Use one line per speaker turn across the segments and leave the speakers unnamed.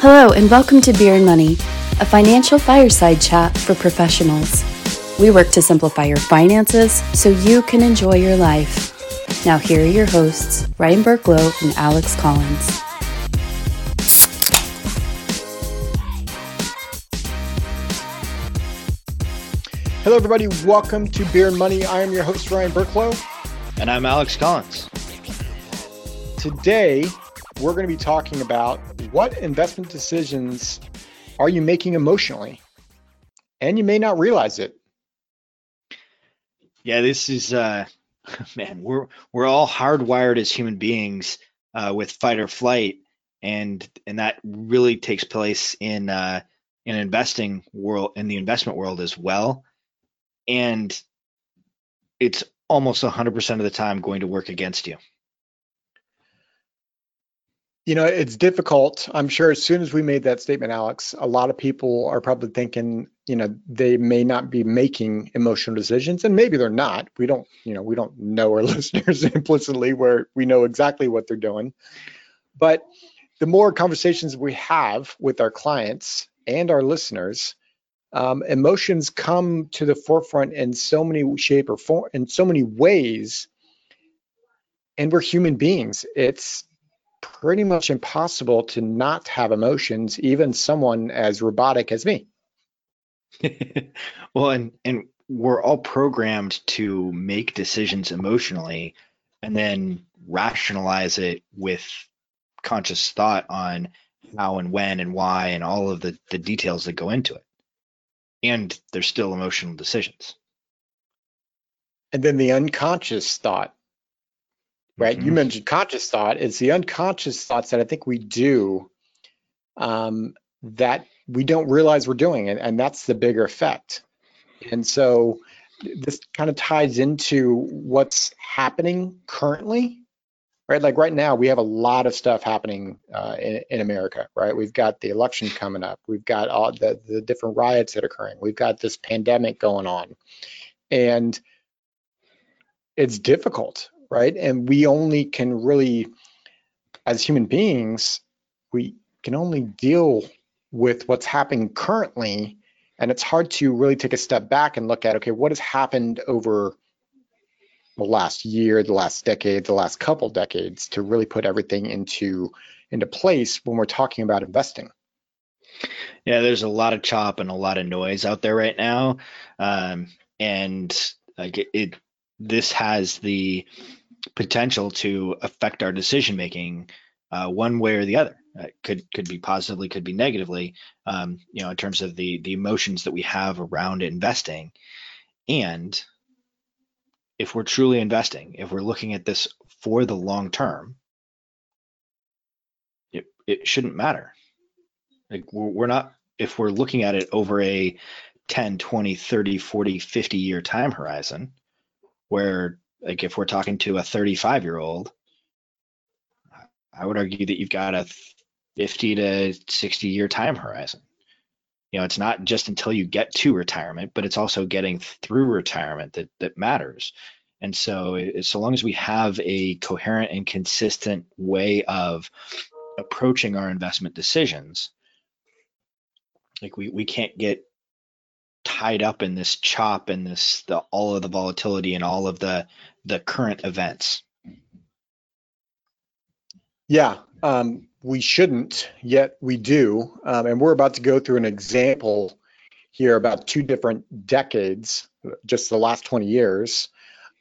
Hello, and welcome to Beer and Money, a financial fireside chat for professionals. We work to simplify your finances so you can enjoy your life. Now, here are your hosts, Ryan Burklow and Alex Collins.
Hello, everybody. Welcome to Beer and Money. I am your host, Ryan Burklow.
And I'm Alex Collins.
Today, we're going to be talking about what investment decisions are you making emotionally? And you may not realize it.
Yeah, this is uh man, we're we're all hardwired as human beings uh, with fight or flight, and and that really takes place in uh, in investing world in the investment world as well, and it's almost 100% of the time going to work against you.
You know, it's difficult. I'm sure as soon as we made that statement, Alex, a lot of people are probably thinking, you know, they may not be making emotional decisions, and maybe they're not. We don't, you know, we don't know our listeners implicitly where we know exactly what they're doing. But the more conversations we have with our clients and our listeners, um, emotions come to the forefront in so many shape or form, in so many ways. And we're human beings. It's pretty much impossible to not have emotions, even someone as robotic as me.
well, and and we're all programmed to make decisions emotionally and then rationalize it with conscious thought on how and when and why and all of the, the details that go into it. And there's still emotional decisions.
And then the unconscious thought right? Mm-hmm. You mentioned conscious thought. It's the unconscious thoughts that I think we do um, that we don't realize we're doing, and, and that's the bigger effect. And so this kind of ties into what's happening currently, right? Like right now, we have a lot of stuff happening uh, in, in, America, right? We've got the election coming up. We've got all the, the different riots that are occurring. We've got this pandemic going on. And it's difficult, right? And we only can really, as human beings, we can only deal with what's happening currently. And it's hard to really take a step back and look at, okay, what has happened over the last year, the last decade, the last couple decades to really put everything into into place when we're talking about investing.
Yeah, there's a lot of chop and a lot of noise out there right now, um, and like it, it, this has the potential to affect our decision making uh, one way or the other. Uh, could could be positively, could be negatively. Um, you know, in terms of the the emotions that we have around investing, and if we're truly investing, if we're looking at this for the long term, it it shouldn't matter. Like we're, we're not if we're looking at it over a 10, 20, 30, 40, 50 year time horizon where like if we're talking to a 35 year old, I would argue that you've got a 50 to 60 year time horizon. You know, it's not just until you get to retirement, but it's also getting through retirement that that matters. And so, so long as we have a coherent and consistent way of approaching our investment decisions, like we we can't get tied up in this chop and this the all of the volatility and all of the the current events.
Yeah, um, we shouldn't, yet we do. Um, and we're about to go through an example here about two different decades, just the last 20 years,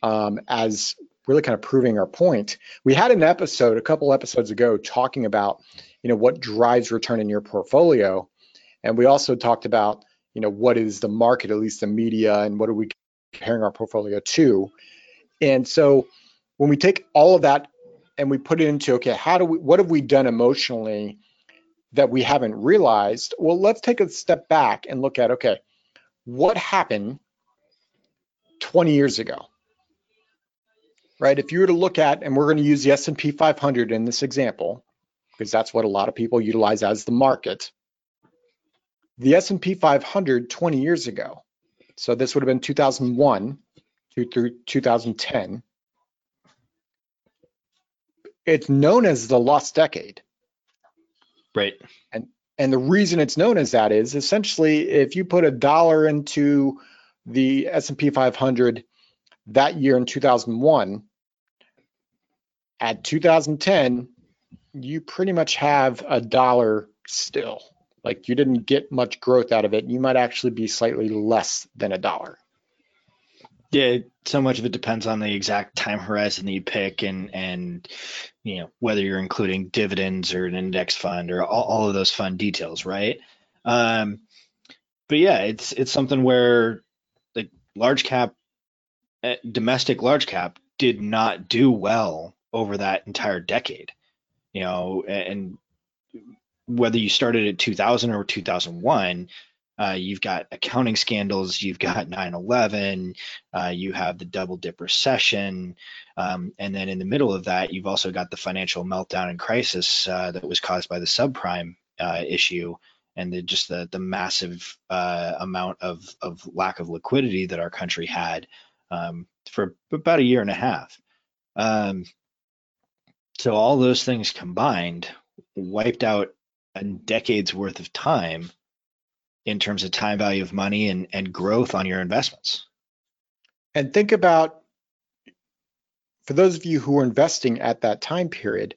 um, as really kind of proving our point. We had an episode a couple episodes ago talking about, you know, what drives return in your portfolio. And we also talked about, you know, what is the market, at least the media, and what are we comparing our portfolio to. And so when we take all of that and we put it into, okay, how do we, what have we done emotionally that we haven't realized? Well, let's take a step back and look at, okay, what happened 20 years ago? Right? If you were to look at, and we're going to use the S&P 500 in this example, because that's what a lot of people utilize as the market. The S&P 500 20 years ago. So this would have been 2001 through 2010. It's known as the lost decade.
Right.
And And the reason it's known as that is essentially if you put a dollar into the S&P 500 that year in 2001, at 2010, you pretty much have a dollar still. Like you didn't get much growth out of it. You might actually be slightly less than a dollar.
Yeah, so much of it depends on the exact time horizon that you pick and and you know whether you're including dividends or an index fund or all, all of those fund details, right? Um, but yeah, it's it's something where like large cap, eh, domestic large cap did not do well over that entire decade. You know, and whether you started at 2000 or 2001, uh, you've got accounting scandals, you've got 9 11, uh, you have the double dip recession. Um, and then in the middle of that, you've also got the financial meltdown and crisis uh, that was caused by the subprime uh, issue and the, just the, the massive uh, amount of, of lack of liquidity that our country had um, for about a year and a half. Um, so all those things combined wiped out a decade's worth of time in terms of time value of money and, and growth on your investments.
And think about, for those of you who are investing at that time period,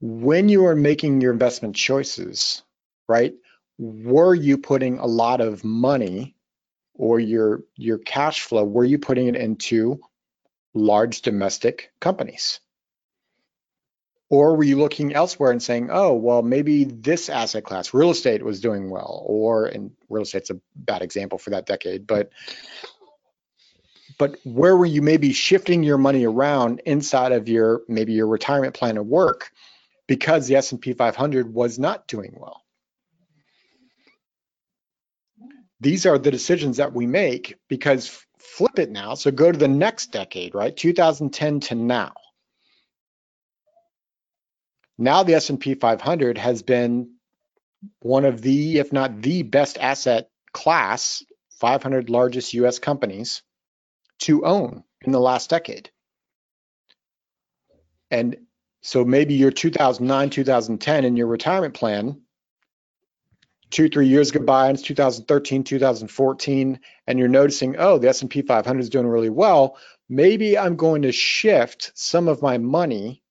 when you are making your investment choices, right? Were you putting a lot of money or your your cash flow, were you putting it into large domestic companies? Or were you looking elsewhere and saying, oh, well, maybe this asset class, real estate was doing well, or and real estate's a bad example for that decade, but but where were you maybe shifting your money around inside of your maybe your retirement plan of work because the S&P 500 was not doing well? These are the decisions that we make because flip it now. So go to the next decade, right? 2010 to now now the S&P 500 has been one of the, if not the best asset class, 500 largest US companies to own in the last decade. And so maybe your 2009, 2010 in your retirement plan, two, three years go by, and it's 2013, 2014, and you're noticing, oh, the S&P 500 is doing really well. Maybe I'm going to shift some of my money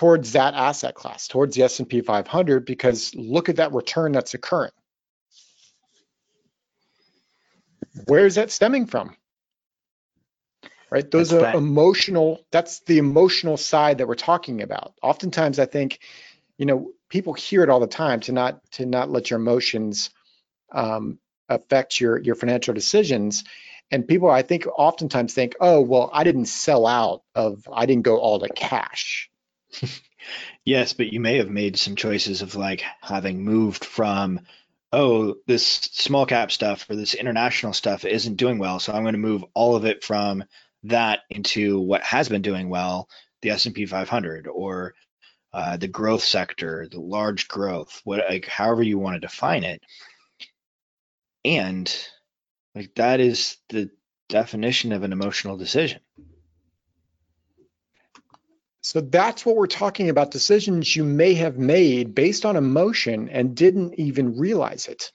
towards that asset class, towards the S&P 500, because look at that return that's occurring. Where is that stemming from? Right, those that's are that. emotional. That's the emotional side that we're talking about. Oftentimes, I think, you know, people hear it all the time to not to not let your emotions um, affect your your financial decisions. And people, I think, oftentimes think, oh, well, I didn't sell out of, I didn't go all to cash
yes, but you may have made some choices of like having moved from, oh, this small cap stuff or this international stuff isn't doing well, so I'm going to move all of it from that into what has been doing well, the S&P 500 or uh, the growth sector, the large growth, what like however you want to define it. And like that is the definition of an emotional decision.
So that's what we're talking about decisions you may have made based on emotion and didn't even realize it.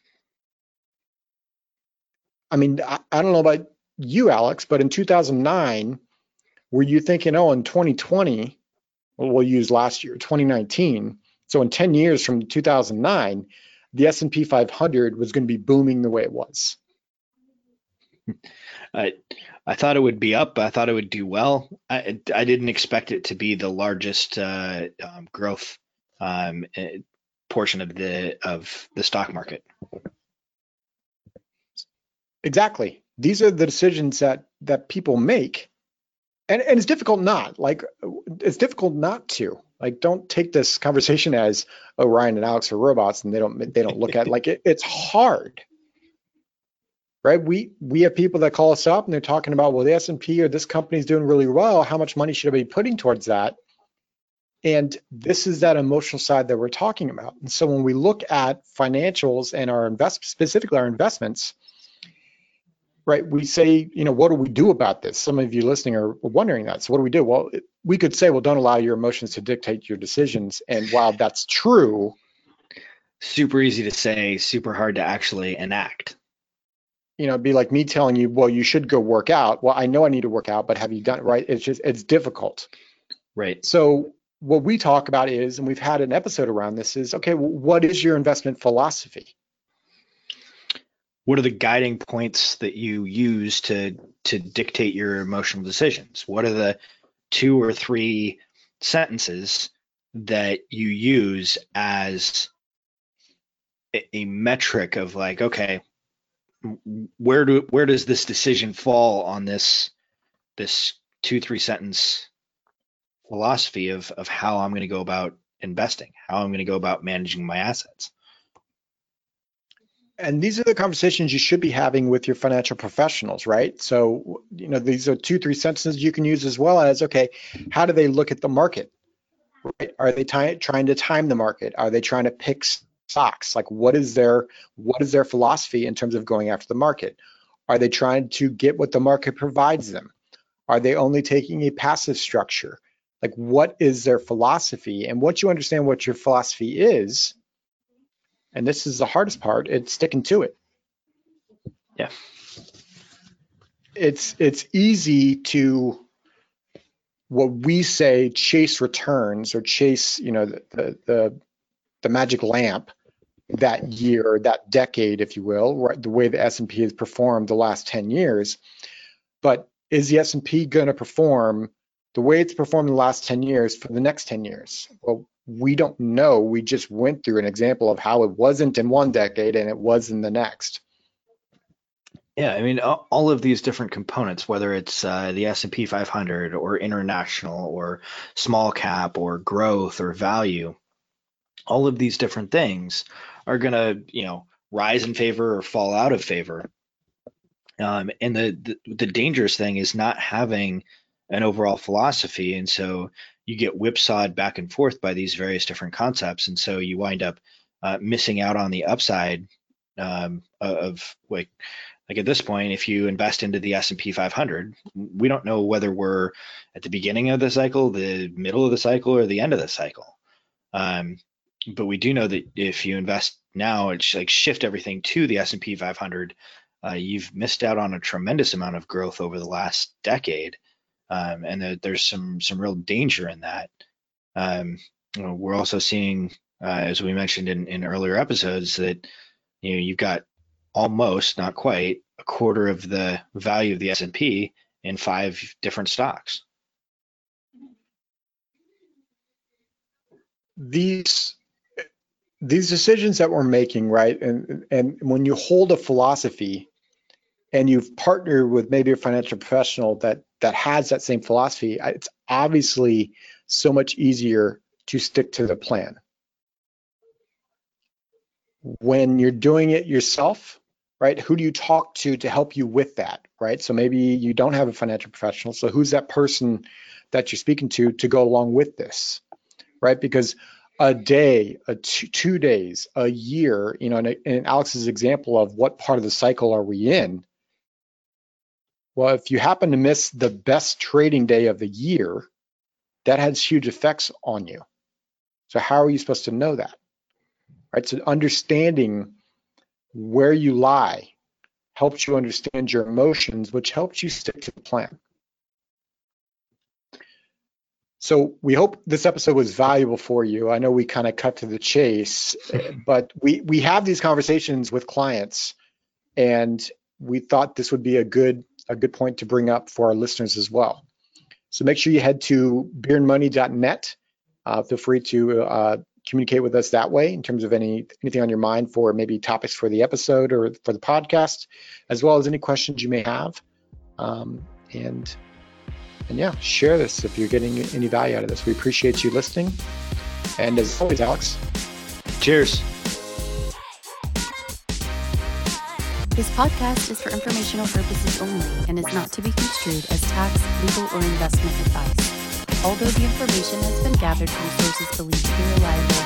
I mean, I, I don't know about you, Alex, but in 2009, were you thinking, oh, in 2020, well, we'll use last year, 2019. So in 10 years from 2009, the S&P 500 was going to be booming the way it was.
I thought it would be up. I thought it would do well. I I didn't expect it to be the largest uh, um, growth um, eh, portion of the of the stock market.
Exactly. These are the decisions that that people make, and and it's difficult not like it's difficult not to like don't take this conversation as oh Ryan and Alex are robots and they don't they don't look at like it, it's hard right? We we have people that call us up and they're talking about, well, the S&P or this company is doing really well. How much money should I be putting towards that? And this is that emotional side that we're talking about. And so when we look at financials and our invest, specifically our investments, right? We say, you know, what do we do about this? Some of you listening are wondering that. So what do we do? Well, we could say, well, don't allow your emotions to dictate your decisions. And while that's true,
super easy to say, super hard to actually enact.
You know, it'd be like me telling you, well, you should go work out. Well, I know I need to work out, but have you done it right? It's just, it's difficult.
Right.
So what we talk about is, and we've had an episode around this is, okay, well, what is your investment philosophy?
What are the guiding points that you use to to dictate your emotional decisions? What are the two or three sentences that you use as a metric of like, okay, where do where does this decision fall on this this two three sentence philosophy of of how I'm going to go about investing, how I'm going to go about managing my assets.
And these are the conversations you should be having with your financial professionals, right? So, you know, these are two, three sentences you can use as well as, okay, how do they look at the market? Right? Are they trying to time the market? Are they trying to pick stocks? Like, what is their what is their philosophy in terms of going after the market? Are they trying to get what the market provides them? Are they only taking a passive structure? like what is their philosophy and once you understand what your philosophy is and this is the hardest part it's sticking to it
yeah
it's it's easy to what we say chase returns or chase you know the the the, the magic lamp that year that decade if you will right the way the S&P has performed the last 10 years but is the S&P going to perform the way it's performed the last 10 years for the next 10 years? Well, we don't know. We just went through an example of how it wasn't in one decade and it was in the next.
Yeah, I mean, all of these different components, whether it's uh, the S&P 500 or international or small cap or growth or value, all of these different things are going to, you know, rise in favor or fall out of favor. Um, and the, the the dangerous thing is not having an overall philosophy. And so you get whipsawed back and forth by these various different concepts. And so you wind up uh, missing out on the upside um, of like, like at this point, if you invest into the S&P 500, we don't know whether we're at the beginning of the cycle, the middle of the cycle, or the end of the cycle. Um, but we do know that if you invest now, it's like shift everything to the S&P 500. Uh, you've missed out on a tremendous amount of growth over the last decade um, and the, there's some some real danger in that. Um, you know, we're also seeing, uh, as we mentioned in, in earlier episodes, that you know you've got almost, not quite, a quarter of the value of the S&P in five different stocks.
These these decisions that we're making, right, and and when you hold a philosophy and you've partnered with maybe a financial professional that that has that same philosophy, it's obviously so much easier to stick to the plan. When you're doing it yourself, right, who do you talk to to help you with that, right? So maybe you don't have a financial professional. So who's that person that you're speaking to to go along with this, right? Because a day, a two, two days, a year, you know, in, in Alex's example of what part of the cycle are we in, well, if you happen to miss the best trading day of the year, that has huge effects on you. So how are you supposed to know that? Right? So understanding where you lie helps you understand your emotions, which helps you stick to the plan. So we hope this episode was valuable for you. I know we kind of cut to the chase, but we we have these conversations with clients, and we thought this would be a good a good point to bring up for our listeners as well. So make sure you head to beerandmoney.net. Uh, feel free to uh, communicate with us that way in terms of any anything on your mind for maybe topics for the episode or for the podcast, as well as any questions you may have. Um, and and yeah, share this if you're getting any value out of this. We appreciate you listening. And as always, Alex.
Cheers.
This podcast is for informational purposes only and is not to be construed as tax, legal, or investment advice. Although the information has been gathered from sources believed to be reliable,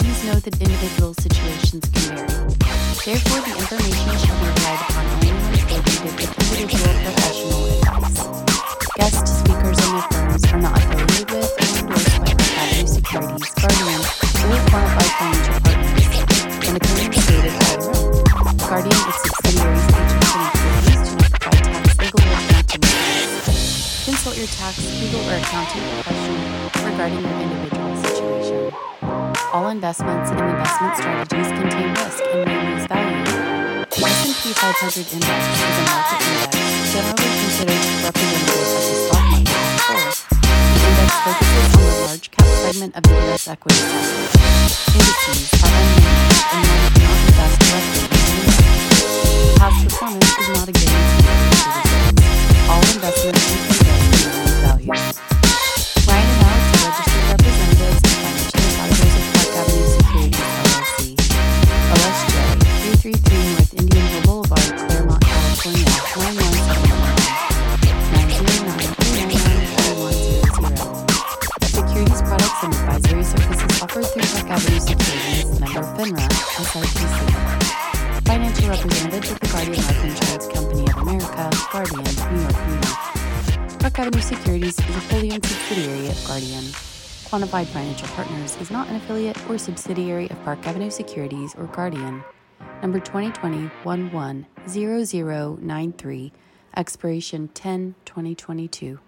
please note that individual situations can vary. Therefore, the information should be relied upon only when spoken with individual investments and investment strategies contain risk and may lose value. The S&P 500 index is a market index generally considered representative of the stock market as a whole. The index focuses on the large cap segment of the U.S. equity market. Indices are unmanaged and one cannot invest directly in an index. Past performance is not a guarantee of future results. All investments Avenue Securities is a wholly owned subsidiary of Guardian. Quantified Financial Partners is not an affiliate or subsidiary of Park Avenue Securities or Guardian. Number 2020 110093, expiration 10 2022.